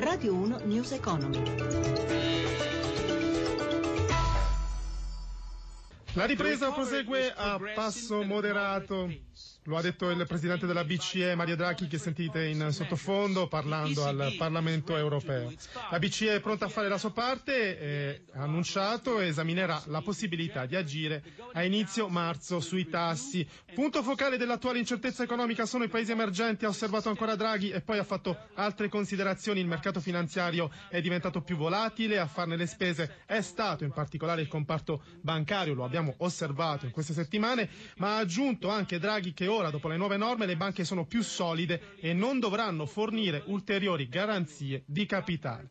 Radio 1 News Economy. La ripresa prosegue a passo moderato. Lo ha detto il presidente della BCE Mario Draghi che sentite in sottofondo parlando al Parlamento europeo. La BCE è pronta a fare la sua parte, ha annunciato e esaminerà la possibilità di agire a inizio marzo sui tassi. Punto focale dell'attuale incertezza economica sono i paesi emergenti, ha osservato ancora Draghi e poi ha fatto altre considerazioni. Il mercato finanziario è diventato più volatile, a farne le spese è stato in particolare il comparto bancario, lo abbiamo osservato in queste settimane, ma ha aggiunto anche Draghi che ora, dopo le nuove norme, le banche sono più solide e non dovranno fornire ulteriori garanzie di capitale.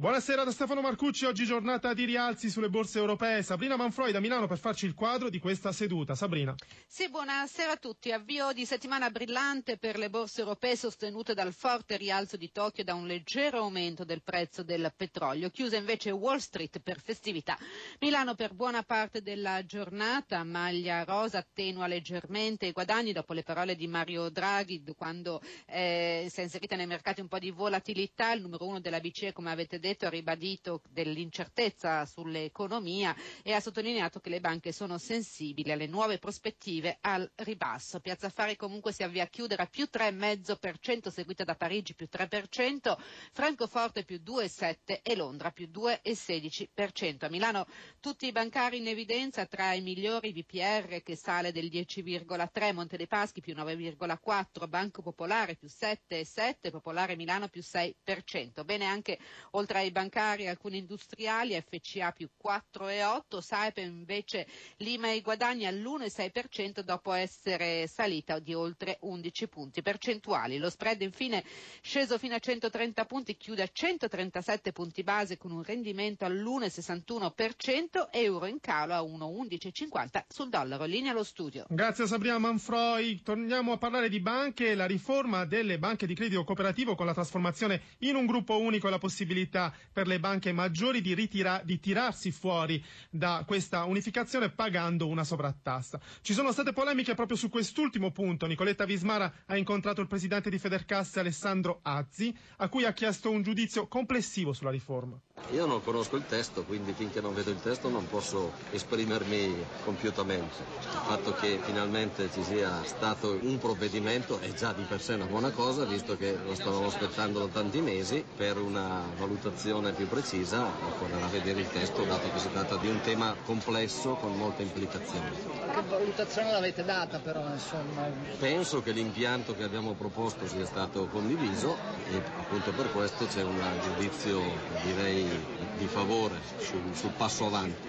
Buonasera da Stefano Marcucci, oggi giornata di rialzi sulle borse europee. Sabrina Manfroi da Milano per farci il quadro di questa seduta. Sabrina. Sì, buonasera a tutti. Avvio di settimana brillante per le borse europee sostenute dal forte rialzo di Tokyo e da un leggero aumento del prezzo del petrolio. Chiusa invece Wall Street per festività. Milano per buona parte della giornata, maglia rosa attenua leggermente i guadagni dopo le parole di Mario Draghi quando eh, si è inserita nei mercati un po' di volatilità. Il numero uno della BCE, come avete detto, detto ha ribadito dell'incertezza sull'economia e ha sottolineato che le banche sono sensibili alle nuove prospettive al ribasso. Piazza Affari comunque si avvia a chiudere a più 3,5%, seguita da Parigi più 3%, Francoforte più 2,7% e Londra più 2,16%. A Milano tutti i bancari in evidenza, tra i migliori BPR che sale del 10,3%, Monte dei Paschi più 9,4%, Banco Popolare più 7,7%, Popolare Milano più 6%. Bene anche oltre ai bancari alcuni industriali, FCA più 4,8, Saipem invece lima i guadagni all'1,6% dopo essere salita di oltre 11 punti percentuali. Lo spread infine sceso fino a 130 punti, chiude a 137 punti base con un rendimento all'1,61%, euro in calo a 1,1150 sul dollaro. Linea allo studio. Grazie Sabrina Manfroi. Torniamo a parlare di banche, la riforma delle banche di credito cooperativo con la trasformazione in un gruppo unico e la possibilità per le banche maggiori di, ritira- di tirarsi fuori da questa unificazione pagando una sovrattassa. Ci sono state polemiche proprio su quest'ultimo punto. Nicoletta Vismara ha incontrato il presidente di Federcasse Alessandro Azzi, a cui ha chiesto un giudizio complessivo sulla riforma. Io non conosco il testo, quindi finché non vedo il testo non posso esprimermi compiutamente. Il fatto che finalmente ci sia stato un provvedimento è già di per sé una buona cosa, visto che lo stavamo aspettando da tanti mesi per una valutazione più precisa, occorrerà vedere il testo, dato che si tratta di un tema complesso con molte implicazioni. Che valutazione l'avete data però, insomma? Penso che l'impianto che abbiamo proposto sia stato condiviso e appunto per questo c'è un giudizio, direi, di favore sul, sul passo avanti.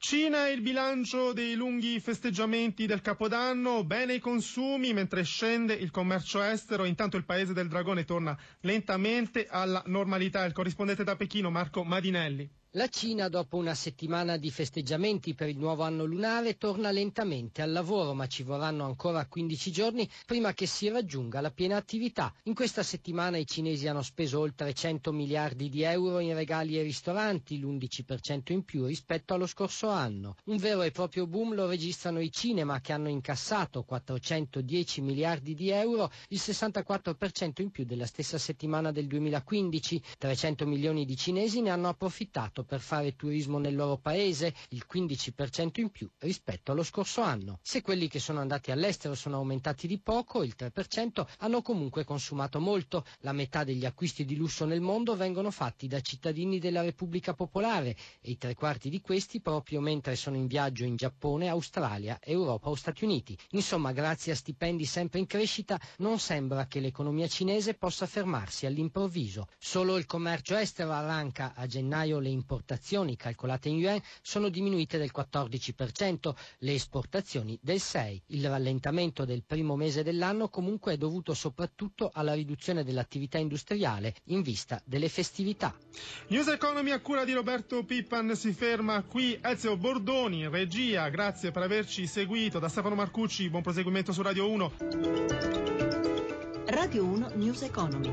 Cina e il bilancio dei lunghi festeggiamenti del Capodanno, bene i consumi mentre scende il commercio estero, intanto il paese del dragone torna lentamente alla normalità. Il corrispondente da Pechino Marco Madinelli. La Cina, dopo una settimana di festeggiamenti per il nuovo anno lunare, torna lentamente al lavoro, ma ci vorranno ancora 15 giorni prima che si raggiunga la piena attività. In questa settimana i cinesi hanno speso oltre 100 miliardi di euro in regali e ristoranti, l'11% in più rispetto allo scorso anno. Un vero e proprio boom lo registrano i cinema che hanno incassato 410 miliardi di euro, il 64% in più della stessa settimana del 2015. 300 milioni di cinesi ne hanno approfittato per fare turismo nel loro paese, il 15% in più rispetto allo scorso anno. Se quelli che sono andati all'estero sono aumentati di poco, il 3%, hanno comunque consumato molto. La metà degli acquisti di lusso nel mondo vengono fatti da cittadini della Repubblica Popolare e i tre quarti di questi proprio mentre sono in viaggio in Giappone, Australia, Europa o Stati Uniti. Insomma, grazie a stipendi sempre in crescita, non sembra che l'economia cinese possa fermarsi all'improvviso. Solo il commercio estero arranca a gennaio le importazioni calcolate in yuan sono diminuite del 14%, le esportazioni del 6%. Il rallentamento del primo mese dell'anno comunque è dovuto soprattutto alla riduzione dell'attività industriale in vista delle festività. News Economy a cura di Roberto Pippan si ferma qui. Ezio Bordoni in regia, grazie per averci seguito. Da Stefano Marcucci, buon proseguimento su Radio 1. Radio 1 News Economy.